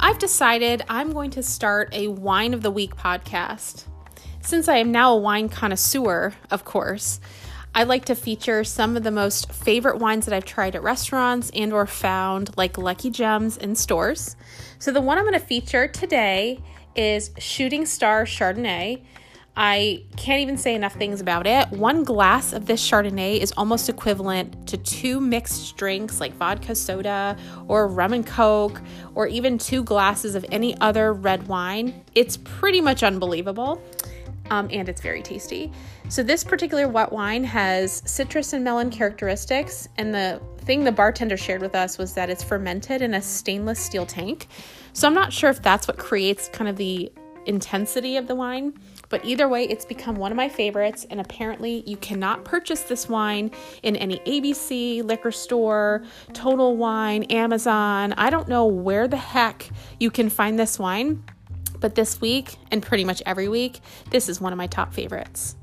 I've decided I'm going to start a Wine of the Week podcast. Since I am now a wine connoisseur, of course, I like to feature some of the most favorite wines that I've tried at restaurants and or found like Lucky Gems in stores. So the one I'm going to feature today is Shooting Star Chardonnay. I can't even say enough things about it. One glass of this Chardonnay is almost equivalent to two mixed drinks like vodka soda or rum and coke, or even two glasses of any other red wine. It's pretty much unbelievable. Um, and it's very tasty. So, this particular wet wine has citrus and melon characteristics, and the thing the bartender shared with us was that it's fermented in a stainless steel tank. So, I'm not sure if that's what creates kind of the intensity of the wine. But either way, it's become one of my favorites, and apparently, you cannot purchase this wine in any ABC, liquor store, Total Wine, Amazon. I don't know where the heck you can find this wine, but this week, and pretty much every week, this is one of my top favorites.